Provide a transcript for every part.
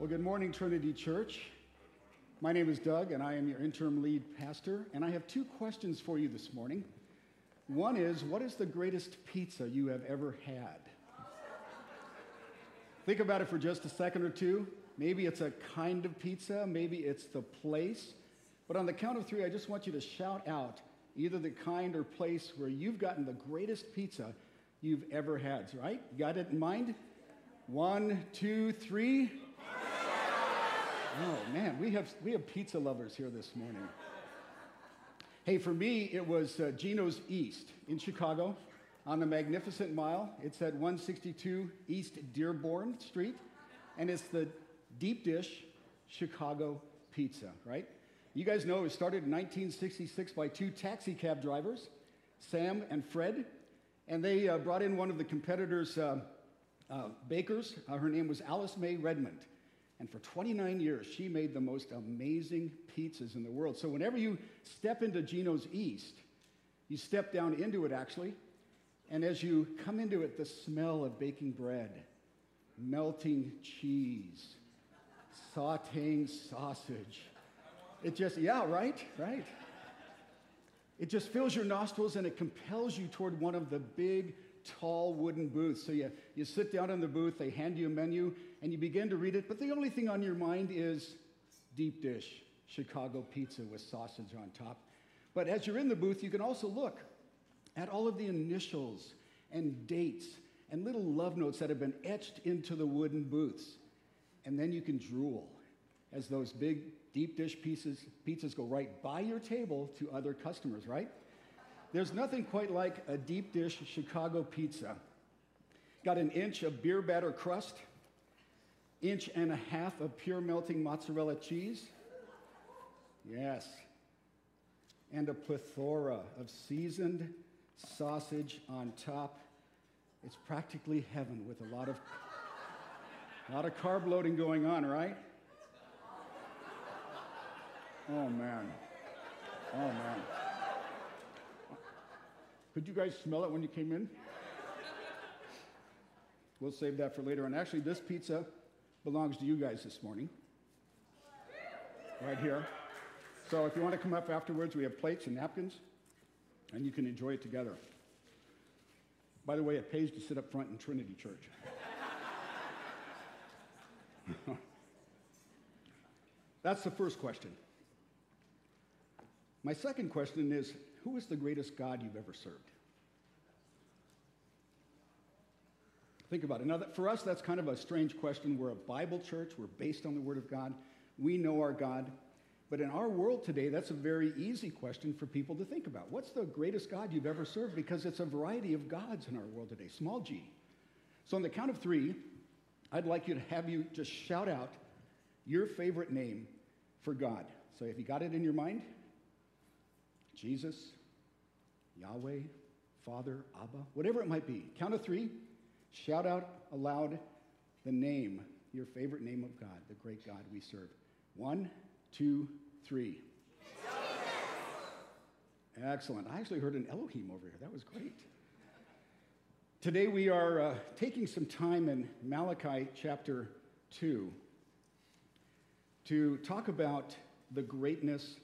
Well, good morning, Trinity Church. My name is Doug, and I am your interim lead pastor. And I have two questions for you this morning. One is What is the greatest pizza you have ever had? Think about it for just a second or two. Maybe it's a kind of pizza, maybe it's the place. But on the count of three, I just want you to shout out either the kind or place where you've gotten the greatest pizza you've ever had, right? You got it in mind? One, two, three. Oh man, we have, we have pizza lovers here this morning. Hey, for me, it was uh, Gino's East in Chicago on the Magnificent Mile. It's at 162 East Dearborn Street, and it's the deep dish Chicago pizza, right? You guys know it started in 1966 by two taxi cab drivers, Sam and Fred, and they uh, brought in one of the competitors' uh, uh, bakers. Uh, her name was Alice Mae Redmond. And for 29 years, she made the most amazing pizzas in the world. So whenever you step into Gino's East, you step down into it actually, and as you come into it, the smell of baking bread, melting cheese, sauteing sausage. It just, yeah, right, right. It just fills your nostrils and it compels you toward one of the big tall wooden booths. So you, you sit down in the booth, they hand you a menu, and you begin to read it, but the only thing on your mind is deep dish Chicago pizza with sausage on top. But as you're in the booth, you can also look at all of the initials and dates and little love notes that have been etched into the wooden booths. And then you can drool as those big deep dish pieces, pizzas go right by your table to other customers, right? There's nothing quite like a deep dish Chicago pizza. Got an inch of beer batter crust, inch and a half of pure melting mozzarella cheese. Yes. And a plethora of seasoned sausage on top. It's practically heaven with a lot of, a lot of carb loading going on, right? Oh, man. Oh, man. Could you guys smell it when you came in? We'll save that for later. And actually, this pizza belongs to you guys this morning. Right here. So if you want to come up afterwards, we have plates and napkins, and you can enjoy it together. By the way, it pays to sit up front in Trinity Church. That's the first question. My second question is Who is the greatest God you've ever served? Think about it. Now, for us, that's kind of a strange question. We're a Bible church, we're based on the Word of God, we know our God. But in our world today, that's a very easy question for people to think about. What's the greatest God you've ever served? Because it's a variety of gods in our world today, small g. So, on the count of three, I'd like you to have you just shout out your favorite name for God. So, if you got it in your mind, Jesus, Yahweh, Father, Abba, whatever it might be. Count of three, shout out aloud the name, your favorite name of God, the great God we serve. One, two, three. Excellent. I actually heard an Elohim over here. That was great. Today we are uh, taking some time in Malachi chapter 2 to talk about the greatness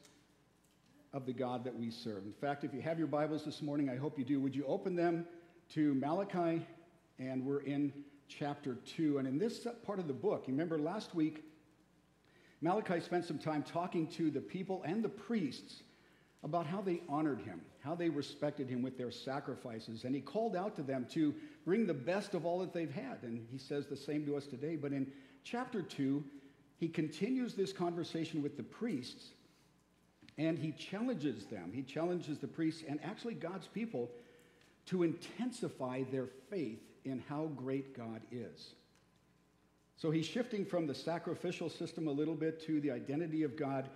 of the God that we serve. In fact, if you have your Bibles this morning, I hope you do. Would you open them to Malachi? And we're in chapter 2. And in this part of the book, you remember last week, Malachi spent some time talking to the people and the priests about how they honored him, how they respected him with their sacrifices. And he called out to them to bring the best of all that they've had. And he says the same to us today. But in chapter 2, he continues this conversation with the priests and he challenges them. He challenges the priests and actually God's people to intensify their faith in how great God is. So he's shifting from the sacrificial system a little bit to the identity of God.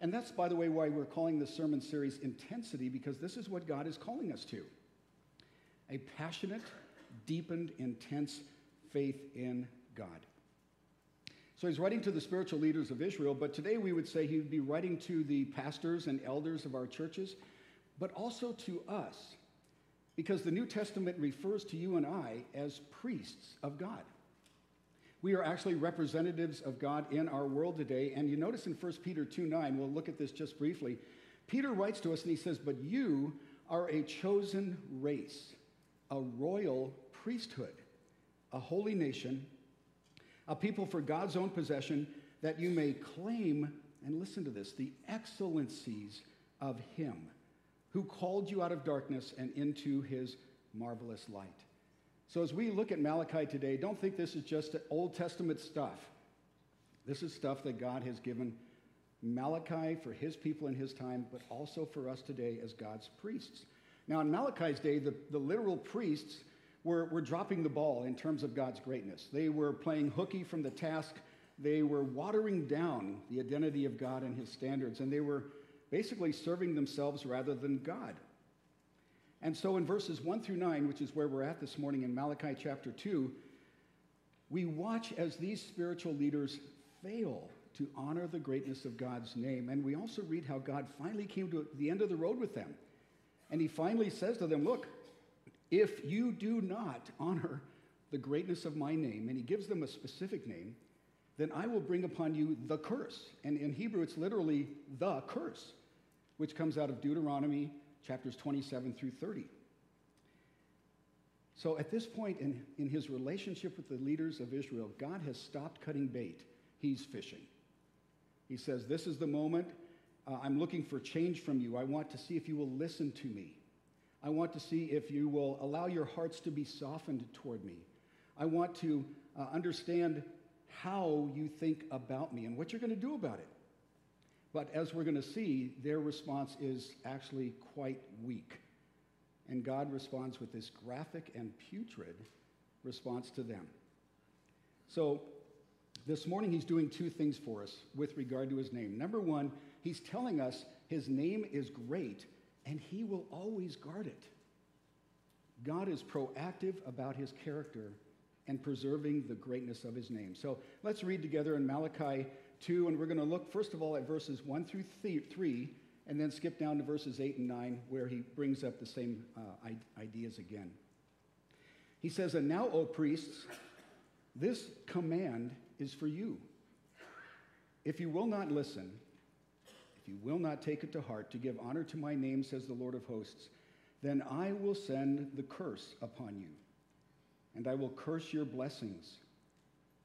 And that's, by the way, why we're calling this sermon series Intensity, because this is what God is calling us to a passionate, deepened, intense faith in God. So he's writing to the spiritual leaders of Israel, but today we would say he would be writing to the pastors and elders of our churches, but also to us, because the New Testament refers to you and I as priests of God. We are actually representatives of God in our world today. And you notice in 1 Peter 2 9, we'll look at this just briefly. Peter writes to us and he says, But you are a chosen race, a royal priesthood, a holy nation, a people for God's own possession, that you may claim, and listen to this, the excellencies of Him who called you out of darkness and into His marvelous light. So, as we look at Malachi today, don't think this is just Old Testament stuff. This is stuff that God has given Malachi for his people in his time, but also for us today as God's priests. Now, in Malachi's day, the, the literal priests were, were dropping the ball in terms of God's greatness. They were playing hooky from the task, they were watering down the identity of God and his standards, and they were basically serving themselves rather than God. And so in verses 1 through 9, which is where we're at this morning in Malachi chapter 2, we watch as these spiritual leaders fail to honor the greatness of God's name. And we also read how God finally came to the end of the road with them. And he finally says to them, Look, if you do not honor the greatness of my name, and he gives them a specific name, then I will bring upon you the curse. And in Hebrew, it's literally the curse, which comes out of Deuteronomy chapters 27 through 30. So at this point in, in his relationship with the leaders of Israel, God has stopped cutting bait. He's fishing. He says, This is the moment. Uh, I'm looking for change from you. I want to see if you will listen to me. I want to see if you will allow your hearts to be softened toward me. I want to uh, understand how you think about me and what you're going to do about it. But as we're going to see, their response is actually quite weak. And God responds with this graphic and putrid response to them. So this morning, he's doing two things for us with regard to his name. Number one, he's telling us his name is great and he will always guard it. God is proactive about his character and preserving the greatness of his name. So let's read together in Malachi 2, and we're going to look first of all at verses 1 through 3, and then skip down to verses 8 and 9, where he brings up the same uh, ideas again. He says, And now, O priests, this command is for you. If you will not listen, you will not take it to heart to give honor to my name, says the Lord of hosts, then I will send the curse upon you, and I will curse your blessings.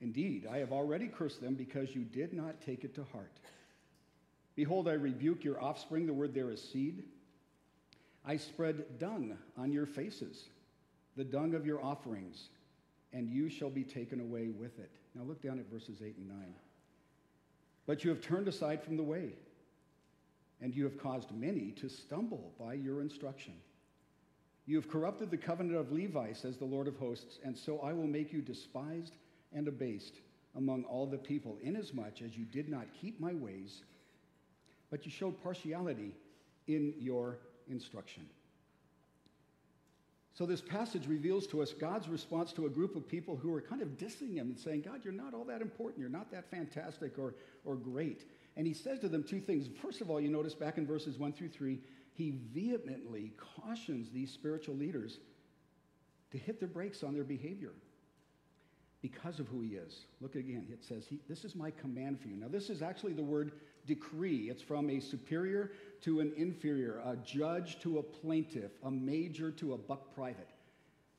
Indeed, I have already cursed them because you did not take it to heart. Behold, I rebuke your offspring, the word there is seed. I spread dung on your faces, the dung of your offerings, and you shall be taken away with it. Now look down at verses 8 and 9. But you have turned aside from the way, and you have caused many to stumble by your instruction. You have corrupted the covenant of Levi, says the Lord of hosts, and so I will make you despised and abased among all the people, inasmuch as you did not keep my ways, but you showed partiality in your instruction. So, this passage reveals to us God's response to a group of people who are kind of dissing him and saying, God, you're not all that important. You're not that fantastic or, or great. And he says to them two things. First of all, you notice back in verses 1 through 3, he vehemently cautions these spiritual leaders to hit the brakes on their behavior because of who he is. Look again, it says, This is my command for you. Now, this is actually the word decree. It's from a superior to an inferior, a judge to a plaintiff, a major to a buck private.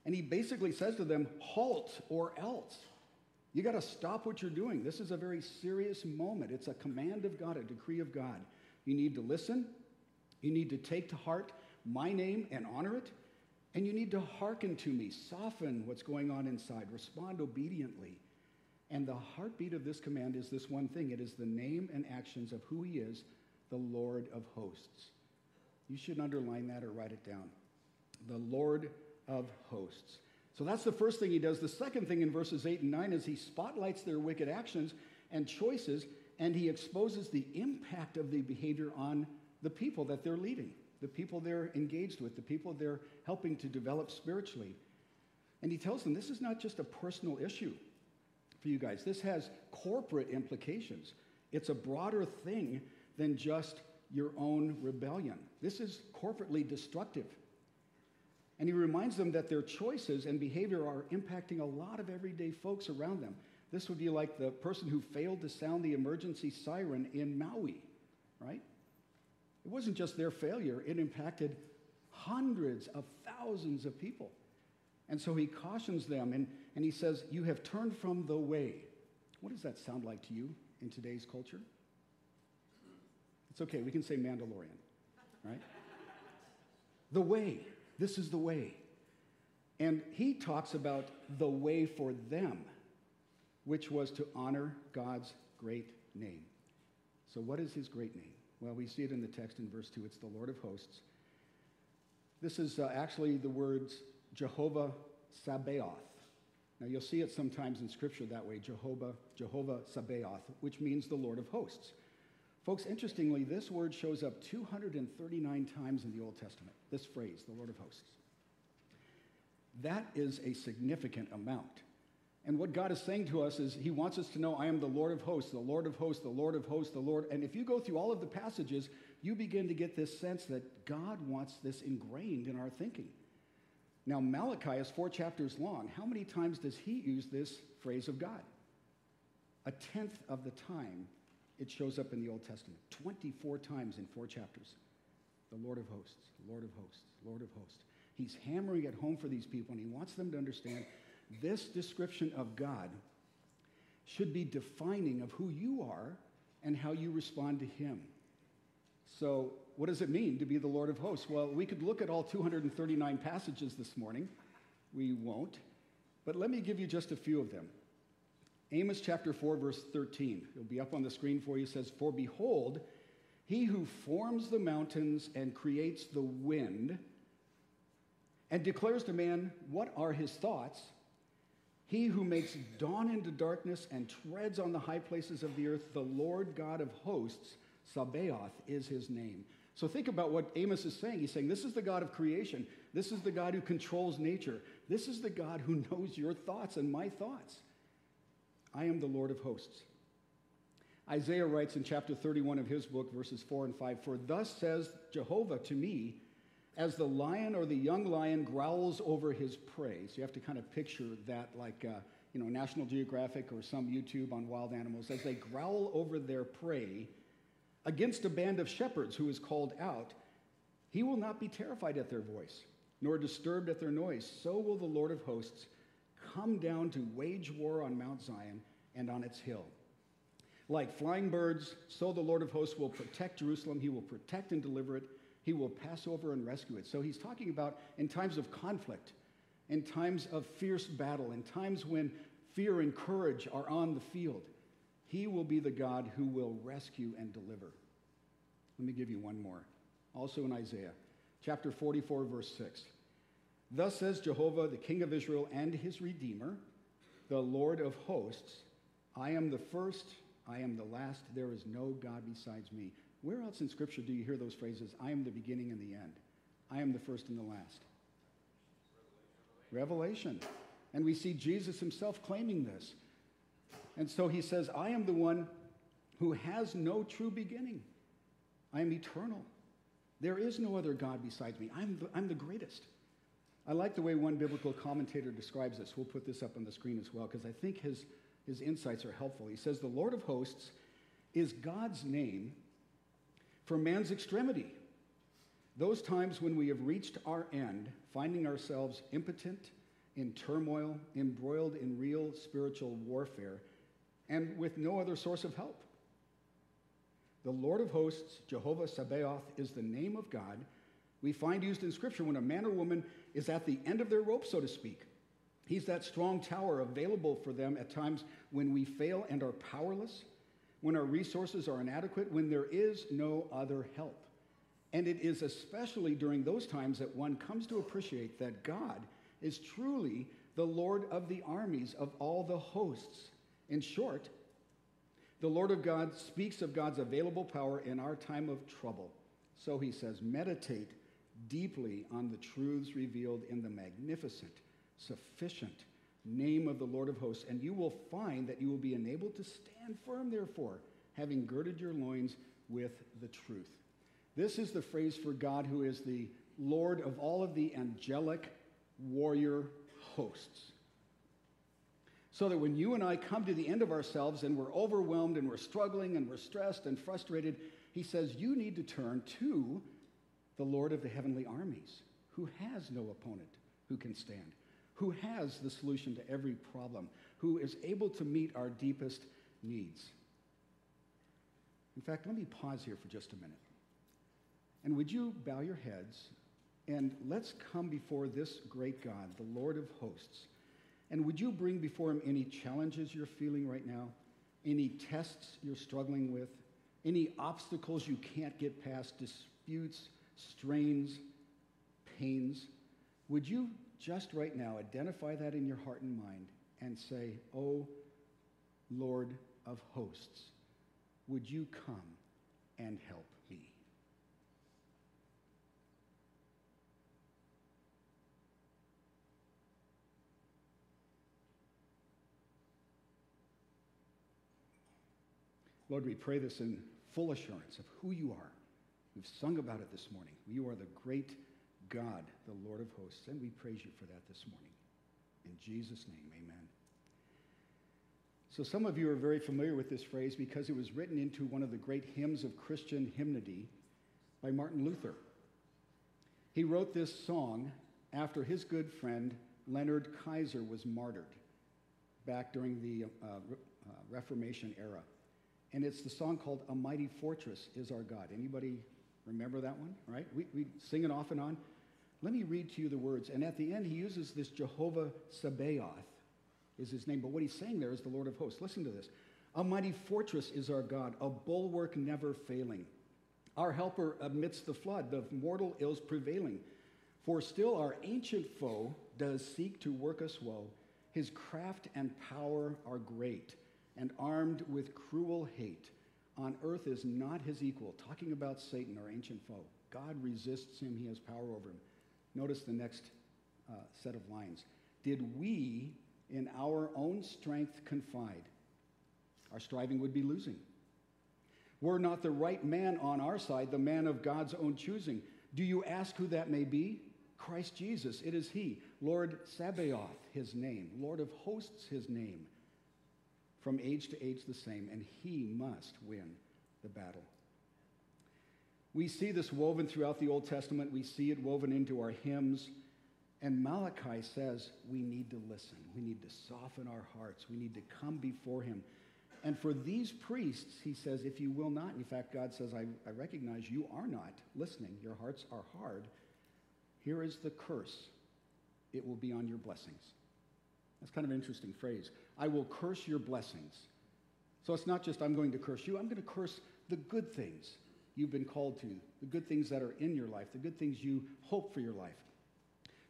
And he basically says to them, halt or else. You got to stop what you're doing. This is a very serious moment. It's a command of God, a decree of God. You need to listen. You need to take to heart my name and honor it. And you need to hearken to me, soften what's going on inside, respond obediently. And the heartbeat of this command is this one thing it is the name and actions of who he is, the Lord of hosts. You should underline that or write it down. The Lord of hosts. So that's the first thing he does. The second thing in verses 8 and 9 is he spotlights their wicked actions and choices, and he exposes the impact of the behavior on the people that they're leading, the people they're engaged with, the people they're helping to develop spiritually. And he tells them this is not just a personal issue for you guys. This has corporate implications. It's a broader thing than just your own rebellion. This is corporately destructive. And he reminds them that their choices and behavior are impacting a lot of everyday folks around them. This would be like the person who failed to sound the emergency siren in Maui, right? It wasn't just their failure, it impacted hundreds of thousands of people. And so he cautions them and, and he says, You have turned from the way. What does that sound like to you in today's culture? It's okay, we can say Mandalorian, right? the way. This is the way. And he talks about the way for them, which was to honor God's great name. So, what is his great name? Well, we see it in the text in verse 2. It's the Lord of hosts. This is uh, actually the words Jehovah Sabaoth. Now, you'll see it sometimes in Scripture that way Jehovah, Jehovah Sabaoth, which means the Lord of hosts. Folks, interestingly, this word shows up 239 times in the Old Testament, this phrase, the Lord of hosts. That is a significant amount. And what God is saying to us is He wants us to know, I am the Lord of hosts, the Lord of hosts, the Lord of hosts, the Lord. And if you go through all of the passages, you begin to get this sense that God wants this ingrained in our thinking. Now, Malachi is four chapters long. How many times does he use this phrase of God? A tenth of the time it shows up in the Old Testament. 24 times in four chapters. The Lord of hosts, Lord of hosts, Lord of hosts. He's hammering it home for these people, and he wants them to understand this description of God should be defining of who you are and how you respond to him. So, what does it mean to be the Lord of hosts? Well, we could look at all 239 passages this morning. We won't. But let me give you just a few of them. Amos chapter 4, verse 13. It'll be up on the screen for you. Says, For behold, he who forms the mountains and creates the wind and declares to man what are his thoughts, he who makes dawn into darkness and treads on the high places of the earth, the Lord God of hosts, Sabaoth is his name. So think about what Amos is saying. He's saying, This is the God of creation. This is the God who controls nature. This is the God who knows your thoughts and my thoughts. I am the Lord of hosts. Isaiah writes in chapter 31 of his book, verses 4 and 5 For thus says Jehovah to me, as the lion or the young lion growls over his prey. So you have to kind of picture that like, uh, you know, National Geographic or some YouTube on wild animals. As they growl over their prey, against a band of shepherds who is called out, he will not be terrified at their voice, nor disturbed at their noise. So will the Lord of hosts come down to wage war on Mount Zion and on its hill. Like flying birds, so the Lord of hosts will protect Jerusalem. He will protect and deliver it. He will pass over and rescue it. So he's talking about in times of conflict, in times of fierce battle, in times when fear and courage are on the field. He will be the God who will rescue and deliver. Let me give you one more. Also in Isaiah, chapter 44, verse 6. Thus says Jehovah, the King of Israel and his Redeemer, the Lord of hosts I am the first, I am the last, there is no God besides me. Where else in Scripture do you hear those phrases? I am the beginning and the end. I am the first and the last. Revelation. And we see Jesus himself claiming this. And so he says, I am the one who has no true beginning. I am eternal. There is no other God besides me. I'm the, I'm the greatest. I like the way one biblical commentator describes this. We'll put this up on the screen as well because I think his, his insights are helpful. He says, The Lord of hosts is God's name for man's extremity. Those times when we have reached our end, finding ourselves impotent, in turmoil, embroiled in real spiritual warfare, and with no other source of help. The Lord of hosts, Jehovah Sabaoth, is the name of God we find used in Scripture when a man or woman is at the end of their rope, so to speak. He's that strong tower available for them at times when we fail and are powerless, when our resources are inadequate, when there is no other help. And it is especially during those times that one comes to appreciate that God is truly the Lord of the armies of all the hosts in short, the Lord of God speaks of God's available power in our time of trouble. So he says, meditate deeply on the truths revealed in the magnificent, sufficient name of the Lord of hosts, and you will find that you will be enabled to stand firm, therefore, having girded your loins with the truth. This is the phrase for God who is the Lord of all of the angelic warrior hosts. So that when you and I come to the end of ourselves and we're overwhelmed and we're struggling and we're stressed and frustrated, he says, You need to turn to the Lord of the heavenly armies, who has no opponent who can stand, who has the solution to every problem, who is able to meet our deepest needs. In fact, let me pause here for just a minute. And would you bow your heads and let's come before this great God, the Lord of hosts. And would you bring before him any challenges you're feeling right now, any tests you're struggling with, any obstacles you can't get past, disputes, strains, pains? Would you just right now identify that in your heart and mind and say, Oh, Lord of hosts, would you come and help me? Lord, we pray this in full assurance of who you are. We've sung about it this morning. You are the great God, the Lord of hosts, and we praise you for that this morning. In Jesus' name, amen. So, some of you are very familiar with this phrase because it was written into one of the great hymns of Christian hymnody by Martin Luther. He wrote this song after his good friend Leonard Kaiser was martyred back during the uh, uh, Reformation era. And it's the song called A Mighty Fortress is Our God. Anybody remember that one? Right? We, we sing it off and on. Let me read to you the words. And at the end, he uses this Jehovah Sabaoth is his name. But what he's saying there is the Lord of hosts. Listen to this. A mighty fortress is our God, a bulwark never failing. Our helper amidst the flood, the mortal ills prevailing. For still our ancient foe does seek to work us woe. His craft and power are great and armed with cruel hate. On earth is not his equal. Talking about Satan, our ancient foe. God resists him, he has power over him. Notice the next uh, set of lines. Did we in our own strength confide, our striving would be losing. Were not the right man on our side, the man of God's own choosing? Do you ask who that may be? Christ Jesus, it is He. Lord Sabaoth, His name. Lord of hosts, His name from age to age the same, and he must win the battle. We see this woven throughout the Old Testament. We see it woven into our hymns. And Malachi says we need to listen. We need to soften our hearts. We need to come before him. And for these priests, he says, if you will not, in fact, God says, I, I recognize you are not listening. Your hearts are hard. Here is the curse it will be on your blessings. That's kind of an interesting phrase. I will curse your blessings. So it's not just I'm going to curse you, I'm going to curse the good things you've been called to, the good things that are in your life, the good things you hope for your life.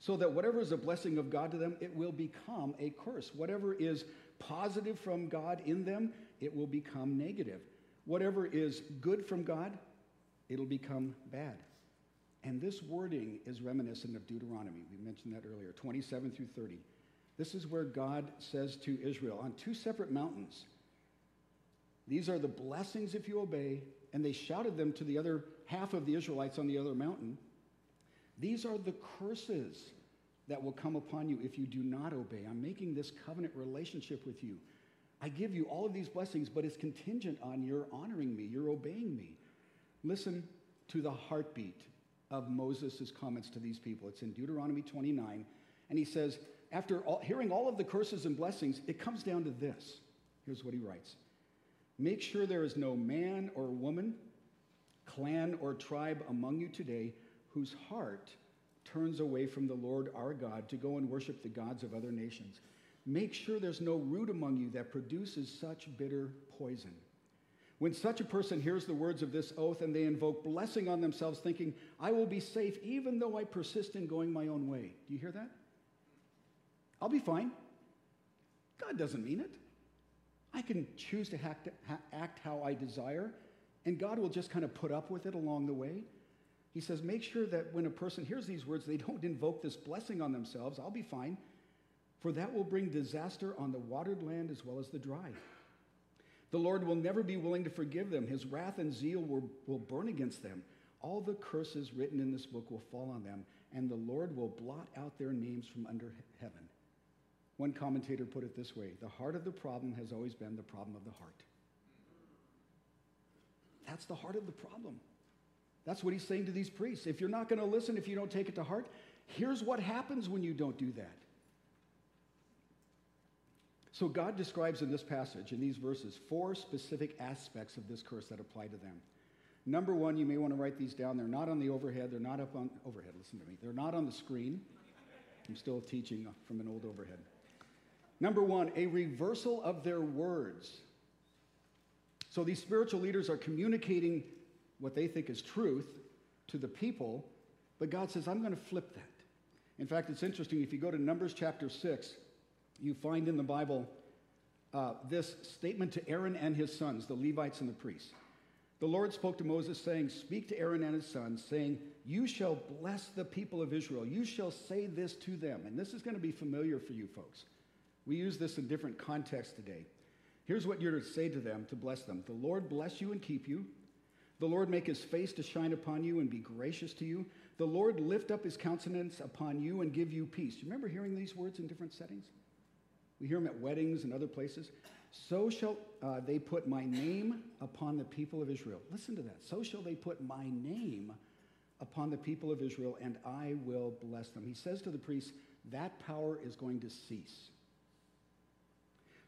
So that whatever is a blessing of God to them, it will become a curse. Whatever is positive from God in them, it will become negative. Whatever is good from God, it'll become bad. And this wording is reminiscent of Deuteronomy. We mentioned that earlier, 27 through 30. This is where God says to Israel on two separate mountains, These are the blessings if you obey. And they shouted them to the other half of the Israelites on the other mountain. These are the curses that will come upon you if you do not obey. I'm making this covenant relationship with you. I give you all of these blessings, but it's contingent on your honoring me, you're obeying me. Listen to the heartbeat of Moses' comments to these people. It's in Deuteronomy 29, and he says, after all, hearing all of the curses and blessings, it comes down to this. Here's what he writes Make sure there is no man or woman, clan or tribe among you today whose heart turns away from the Lord our God to go and worship the gods of other nations. Make sure there's no root among you that produces such bitter poison. When such a person hears the words of this oath and they invoke blessing on themselves, thinking, I will be safe even though I persist in going my own way. Do you hear that? I'll be fine. God doesn't mean it. I can choose to act, how I desire, and God will just kind of put up with it along the way. He says, make sure that when a person hears these words, they don't invoke this blessing on themselves. I'll be fine, for that will bring disaster on the watered land as well as the dry. The Lord will never be willing to forgive them. His wrath and zeal will, will burn against them. All the curses written in this book will fall on them, and the Lord will blot out their names from under heaven. One commentator put it this way the heart of the problem has always been the problem of the heart. That's the heart of the problem. That's what he's saying to these priests. If you're not going to listen, if you don't take it to heart, here's what happens when you don't do that. So, God describes in this passage, in these verses, four specific aspects of this curse that apply to them. Number one, you may want to write these down. They're not on the overhead. They're not up on overhead. Listen to me. They're not on the screen. I'm still teaching from an old overhead. Number one, a reversal of their words. So these spiritual leaders are communicating what they think is truth to the people, but God says, I'm going to flip that. In fact, it's interesting. If you go to Numbers chapter 6, you find in the Bible uh, this statement to Aaron and his sons, the Levites and the priests. The Lord spoke to Moses, saying, Speak to Aaron and his sons, saying, You shall bless the people of Israel. You shall say this to them. And this is going to be familiar for you folks. We use this in different contexts today. Here's what you're to say to them to bless them The Lord bless you and keep you. The Lord make his face to shine upon you and be gracious to you. The Lord lift up his countenance upon you and give you peace. You remember hearing these words in different settings? We hear them at weddings and other places. So shall uh, they put my name upon the people of Israel. Listen to that. So shall they put my name upon the people of Israel, and I will bless them. He says to the priests, that power is going to cease.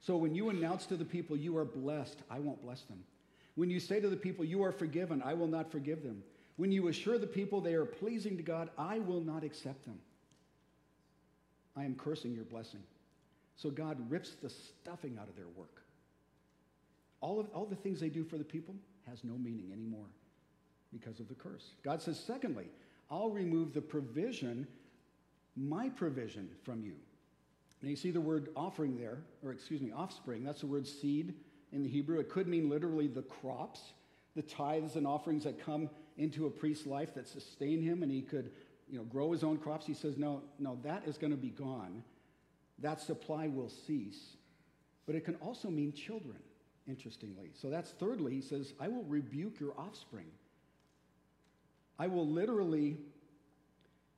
So when you announce to the people, you are blessed, I won't bless them. When you say to the people, you are forgiven, I will not forgive them. When you assure the people they are pleasing to God, I will not accept them. I am cursing your blessing. So God rips the stuffing out of their work. All, of, all the things they do for the people has no meaning anymore because of the curse. God says, secondly, I'll remove the provision, my provision, from you. Now you see the word offering there, or excuse me, offspring. That's the word seed in the Hebrew. It could mean literally the crops, the tithes and offerings that come into a priest's life that sustain him and he could you know, grow his own crops. He says, no, no, that is going to be gone that supply will cease. But it can also mean children, interestingly. So that's thirdly, he says, I will rebuke your offspring. I will literally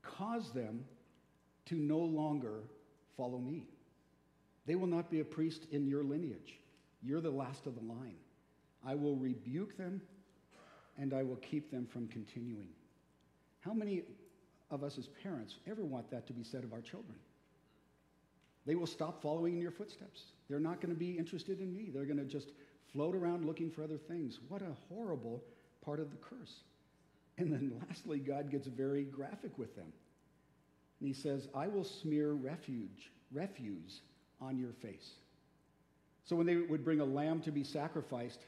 cause them to no longer follow me. They will not be a priest in your lineage. You're the last of the line. I will rebuke them and I will keep them from continuing. How many of us as parents ever want that to be said of our children? They will stop following in your footsteps. They're not going to be interested in me. They're going to just float around looking for other things. What a horrible part of the curse. And then lastly, God gets very graphic with them. And he says, I will smear refuge, refuse on your face. So when they would bring a lamb to be sacrificed,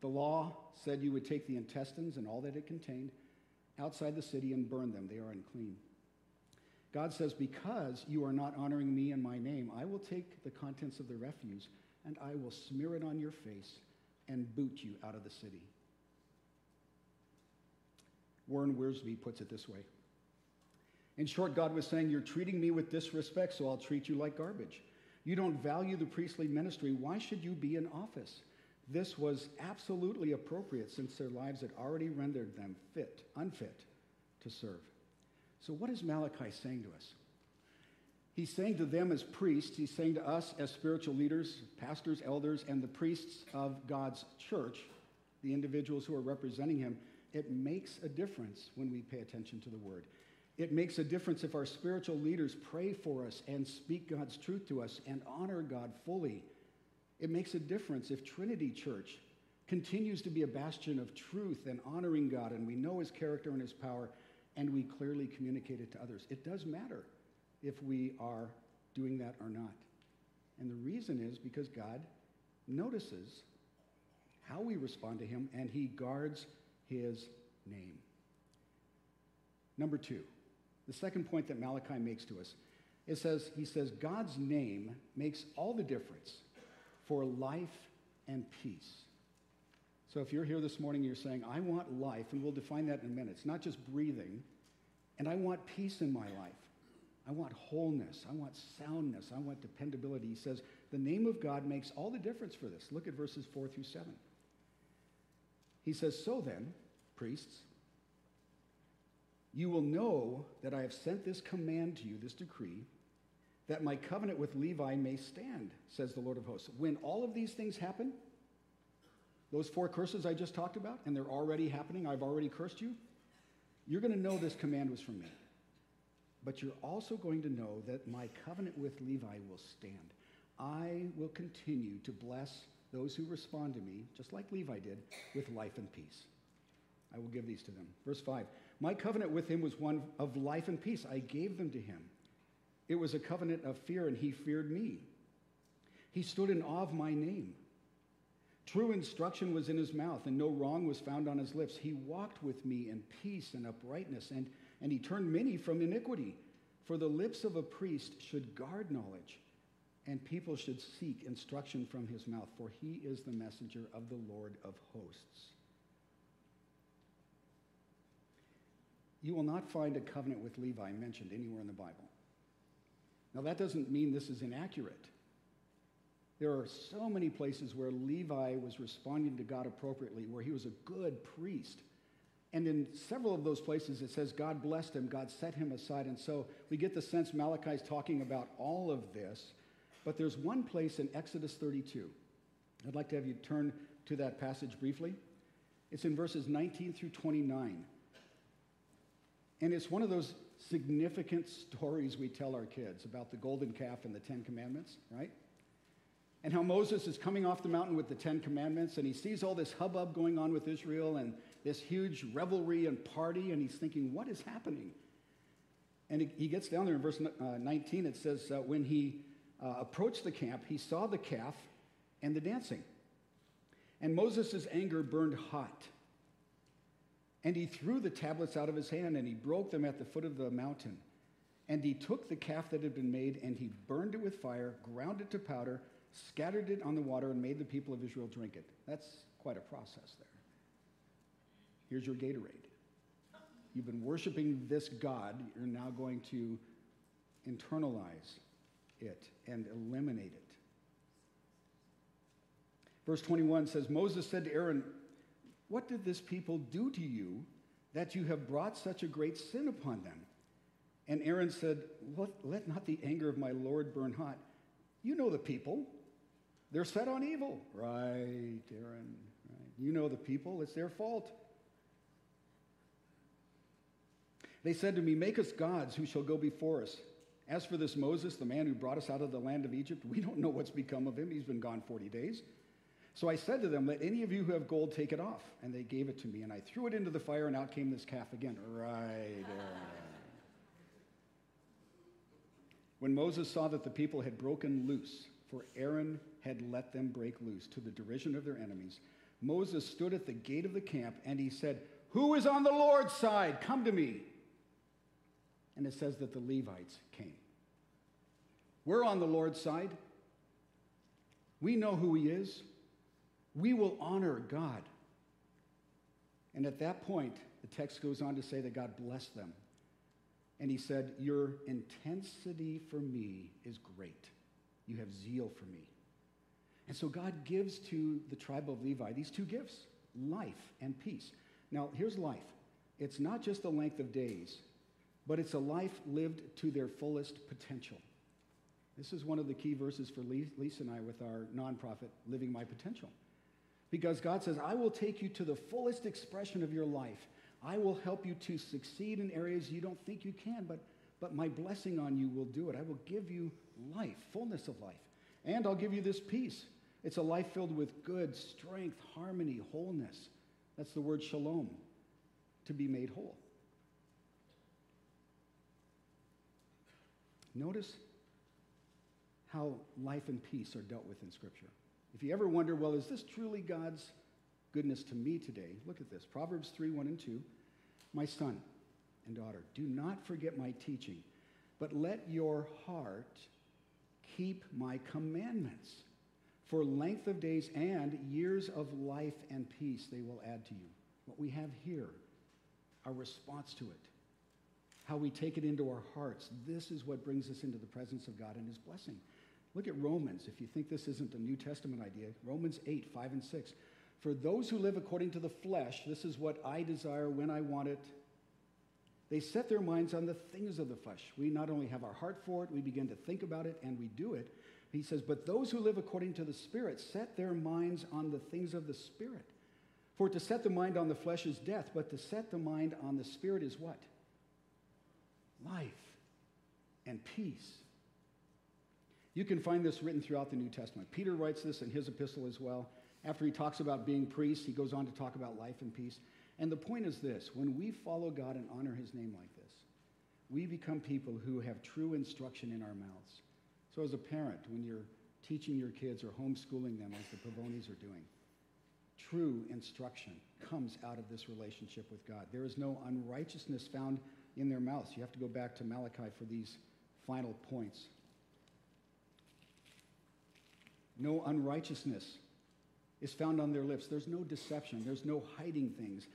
the law said you would take the intestines and all that it contained outside the city and burn them. They are unclean. God says, Because you are not honoring me and my name, I will take the contents of the refuse and I will smear it on your face and boot you out of the city. Warren Wiersbe puts it this way. In short, God was saying, You're treating me with disrespect, so I'll treat you like garbage. You don't value the priestly ministry. Why should you be in office? This was absolutely appropriate since their lives had already rendered them fit, unfit to serve. So, what is Malachi saying to us? He's saying to them as priests, he's saying to us as spiritual leaders, pastors, elders, and the priests of God's church, the individuals who are representing him, it makes a difference when we pay attention to the word. It makes a difference if our spiritual leaders pray for us and speak God's truth to us and honor God fully. It makes a difference if Trinity Church continues to be a bastion of truth and honoring God and we know his character and his power and we clearly communicate it to others. It does matter if we are doing that or not. And the reason is because God notices how we respond to Him and He guards His name. Number two, the second point that Malachi makes to us, it says, he says, God's name makes all the difference for life and peace. So if you're here this morning and you're saying, I want life, and we'll define that in a minute, it's not just breathing, and I want peace in my life. I want wholeness. I want soundness. I want dependability. He says, the name of God makes all the difference for this. Look at verses 4 through 7. He says, So then, priests, you will know that I have sent this command to you, this decree, that my covenant with Levi may stand, says the Lord of hosts. When all of these things happen, those four curses I just talked about, and they're already happening, I've already cursed you, you're going to know this command was from me. But you're also going to know that my covenant with Levi will stand. I will continue to bless those who respond to me, just like Levi did, with life and peace. I will give these to them. Verse 5 My covenant with him was one of life and peace. I gave them to him. It was a covenant of fear, and he feared me. He stood in awe of my name. True instruction was in his mouth, and no wrong was found on his lips. He walked with me in peace and uprightness, and, and he turned many from iniquity. For the lips of a priest should guard knowledge, and people should seek instruction from his mouth, for he is the messenger of the Lord of hosts. You will not find a covenant with Levi mentioned anywhere in the Bible. Now, that doesn't mean this is inaccurate. There are so many places where Levi was responding to God appropriately, where he was a good priest. And in several of those places, it says God blessed him, God set him aside. And so we get the sense Malachi's talking about all of this. But there's one place in Exodus 32. I'd like to have you turn to that passage briefly. It's in verses 19 through 29. And it's one of those significant stories we tell our kids about the golden calf and the Ten Commandments, right? And how Moses is coming off the mountain with the Ten Commandments, and he sees all this hubbub going on with Israel and this huge revelry and party, and he's thinking, what is happening? And he gets down there in verse uh, 19, it says, uh, when he uh, approached the camp, he saw the calf and the dancing. And Moses' anger burned hot. And he threw the tablets out of his hand and he broke them at the foot of the mountain. And he took the calf that had been made and he burned it with fire, ground it to powder, scattered it on the water, and made the people of Israel drink it. That's quite a process there. Here's your Gatorade. You've been worshiping this God, you're now going to internalize it and eliminate it. Verse 21 says Moses said to Aaron, what did this people do to you that you have brought such a great sin upon them? And Aaron said, Let, let not the anger of my Lord burn hot. You know the people. They're set on evil. Right, Aaron. Right. You know the people. It's their fault. They said to me, Make us gods who shall go before us. As for this Moses, the man who brought us out of the land of Egypt, we don't know what's become of him. He's been gone 40 days. So I said to them, Let any of you who have gold take it off. And they gave it to me. And I threw it into the fire, and out came this calf again. Right. when Moses saw that the people had broken loose, for Aaron had let them break loose to the derision of their enemies, Moses stood at the gate of the camp and he said, Who is on the Lord's side? Come to me. And it says that the Levites came. We're on the Lord's side. We know who he is we will honor God. And at that point, the text goes on to say that God blessed them. And he said, Your intensity for me is great. You have zeal for me. And so God gives to the tribe of Levi these two gifts life and peace. Now, here's life it's not just the length of days, but it's a life lived to their fullest potential. This is one of the key verses for Lisa and I with our nonprofit, Living My Potential. Because God says, I will take you to the fullest expression of your life. I will help you to succeed in areas you don't think you can, but, but my blessing on you will do it. I will give you life, fullness of life. And I'll give you this peace. It's a life filled with good, strength, harmony, wholeness. That's the word shalom, to be made whole. Notice how life and peace are dealt with in Scripture. If you ever wonder, well, is this truly God's goodness to me today? Look at this Proverbs 3 1 and 2. My son and daughter, do not forget my teaching, but let your heart keep my commandments. For length of days and years of life and peace they will add to you. What we have here, our response to it, how we take it into our hearts, this is what brings us into the presence of God and his blessing. Look at Romans, if you think this isn't a New Testament idea. Romans 8, 5 and 6. For those who live according to the flesh, this is what I desire when I want it. They set their minds on the things of the flesh. We not only have our heart for it, we begin to think about it and we do it. He says, But those who live according to the Spirit set their minds on the things of the Spirit. For to set the mind on the flesh is death, but to set the mind on the Spirit is what? Life and peace. You can find this written throughout the New Testament. Peter writes this in his epistle as well. After he talks about being priests, he goes on to talk about life and peace. And the point is this when we follow God and honor his name like this, we become people who have true instruction in our mouths. So, as a parent, when you're teaching your kids or homeschooling them, as the Pavonis are doing, true instruction comes out of this relationship with God. There is no unrighteousness found in their mouths. You have to go back to Malachi for these final points. No unrighteousness is found on their lips. There's no deception. There's no hiding things.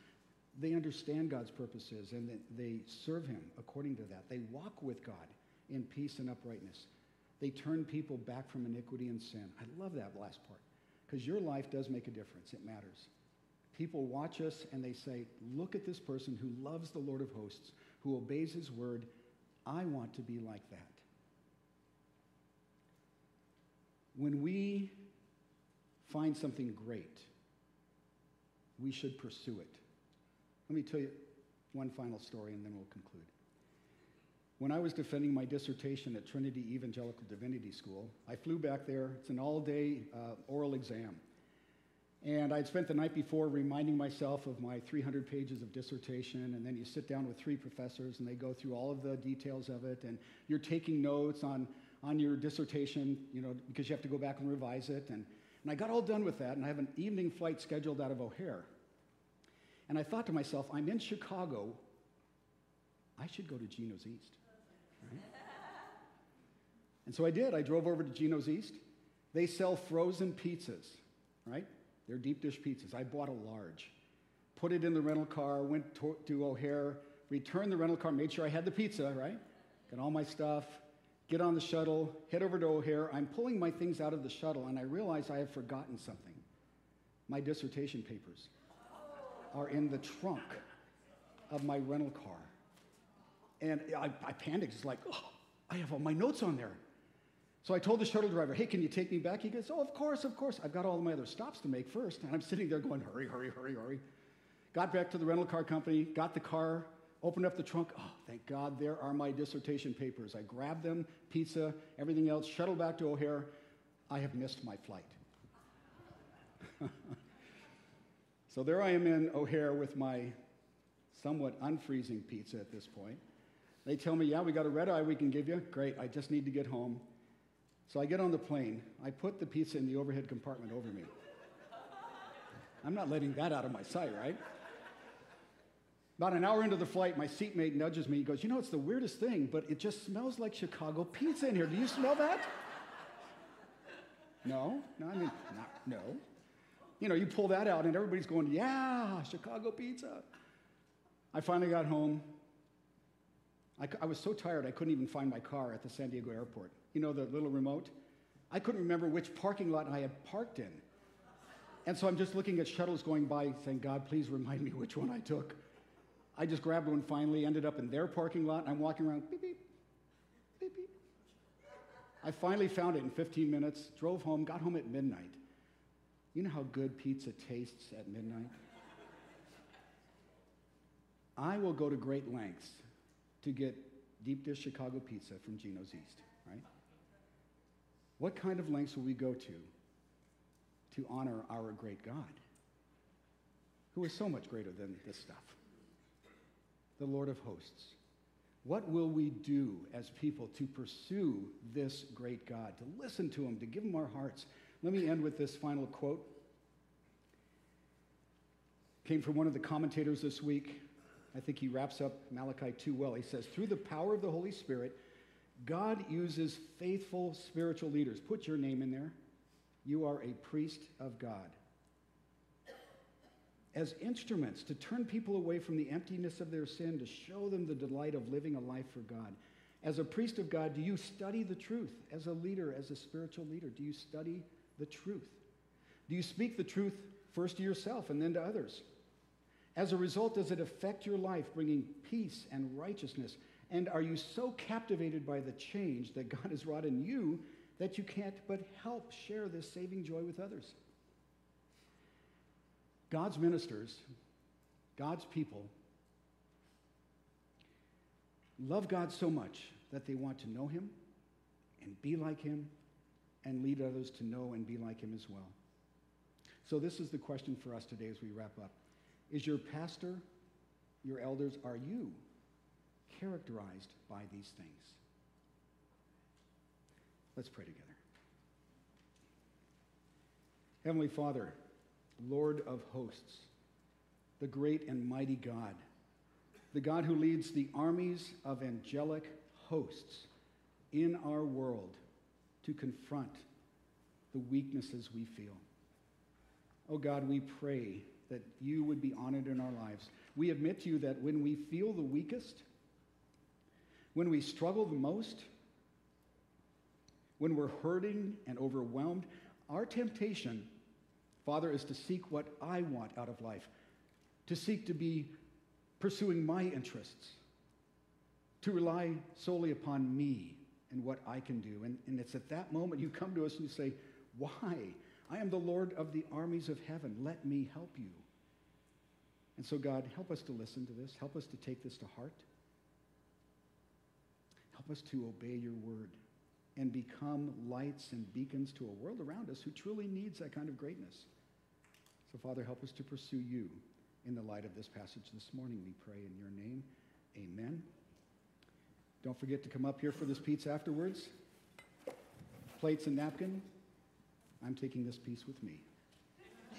They understand God's purposes and they serve Him according to that. They walk with God in peace and uprightness. They turn people back from iniquity and sin. I love that last part because your life does make a difference. It matters. People watch us and they say, Look at this person who loves the Lord of hosts, who obeys His word. I want to be like that. When we find something great, we should pursue it. Let me tell you one final story and then we'll conclude. When I was defending my dissertation at Trinity Evangelical Divinity School, I flew back there. It's an all day uh, oral exam. And I'd spent the night before reminding myself of my 300 pages of dissertation, and then you sit down with three professors and they go through all of the details of it, and you're taking notes on, on your dissertation, you know, because you have to go back and revise it. And, and I got all done with that, and I have an evening flight scheduled out of O'Hare. And I thought to myself, I'm in Chicago. I should go to Gino's East. Right? and so I did. I drove over to Gino's East. They sell frozen pizzas, right? They're deep dish pizzas. I bought a large, put it in the rental car, went to, to O'Hare, returned the rental car, made sure I had the pizza, right? Got all my stuff, get on the shuttle, head over to O'Hare. I'm pulling my things out of the shuttle, and I realize I have forgotten something. My dissertation papers are in the trunk of my rental car. And I, I panicked. It's like, oh, I have all my notes on there. So I told the shuttle driver, hey, can you take me back? He goes, oh, of course, of course. I've got all my other stops to make first. And I'm sitting there going, hurry, hurry, hurry, hurry. Got back to the rental car company, got the car, opened up the trunk. Oh, thank God, there are my dissertation papers. I grabbed them, pizza, everything else, shuttle back to O'Hare. I have missed my flight. so there I am in O'Hare with my somewhat unfreezing pizza at this point. They tell me, yeah, we got a red eye we can give you. Great, I just need to get home. So I get on the plane. I put the pizza in the overhead compartment over me. I'm not letting that out of my sight, right? About an hour into the flight, my seatmate nudges me. He goes, You know, it's the weirdest thing, but it just smells like Chicago pizza in here. Do you smell that? no, no, I mean, not, no. You know, you pull that out, and everybody's going, Yeah, Chicago pizza. I finally got home. I, I was so tired, I couldn't even find my car at the San Diego airport you know, the little remote. I couldn't remember which parking lot I had parked in. And so I'm just looking at shuttles going by, saying, God, please remind me which one I took. I just grabbed one finally, ended up in their parking lot, and I'm walking around, beep, beep, beep, beep. I finally found it in 15 minutes, drove home, got home at midnight. You know how good pizza tastes at midnight? I will go to great lengths to get deep dish Chicago pizza from Gino's East, right? What kind of lengths will we go to to honor our great God, who is so much greater than this stuff? The Lord of hosts. What will we do as people to pursue this great God, to listen to him, to give him our hearts? Let me end with this final quote. Came from one of the commentators this week. I think he wraps up Malachi too well. He says, Through the power of the Holy Spirit, God uses faithful spiritual leaders. Put your name in there. You are a priest of God. As instruments to turn people away from the emptiness of their sin, to show them the delight of living a life for God. As a priest of God, do you study the truth? As a leader, as a spiritual leader, do you study the truth? Do you speak the truth first to yourself and then to others? As a result, does it affect your life, bringing peace and righteousness? And are you so captivated by the change that God has wrought in you that you can't but help share this saving joy with others? God's ministers, God's people, love God so much that they want to know Him and be like Him and lead others to know and be like Him as well. So, this is the question for us today as we wrap up. Is your pastor, your elders, are you characterized by these things? Let's pray together. Heavenly Father, Lord of hosts, the great and mighty God, the God who leads the armies of angelic hosts in our world to confront the weaknesses we feel. Oh God, we pray that you would be honored in our lives. We admit to you that when we feel the weakest, when we struggle the most, when we're hurting and overwhelmed, our temptation, Father, is to seek what I want out of life, to seek to be pursuing my interests, to rely solely upon me and what I can do. And, and it's at that moment you come to us and you say, Why? I am the Lord of the armies of heaven. Let me help you. And so, God, help us to listen to this. Help us to take this to heart. Help us to obey your word and become lights and beacons to a world around us who truly needs that kind of greatness. So, Father, help us to pursue you in the light of this passage this morning. We pray in your name. Amen. Don't forget to come up here for this pizza afterwards. Plates and napkin. I'm taking this piece with me.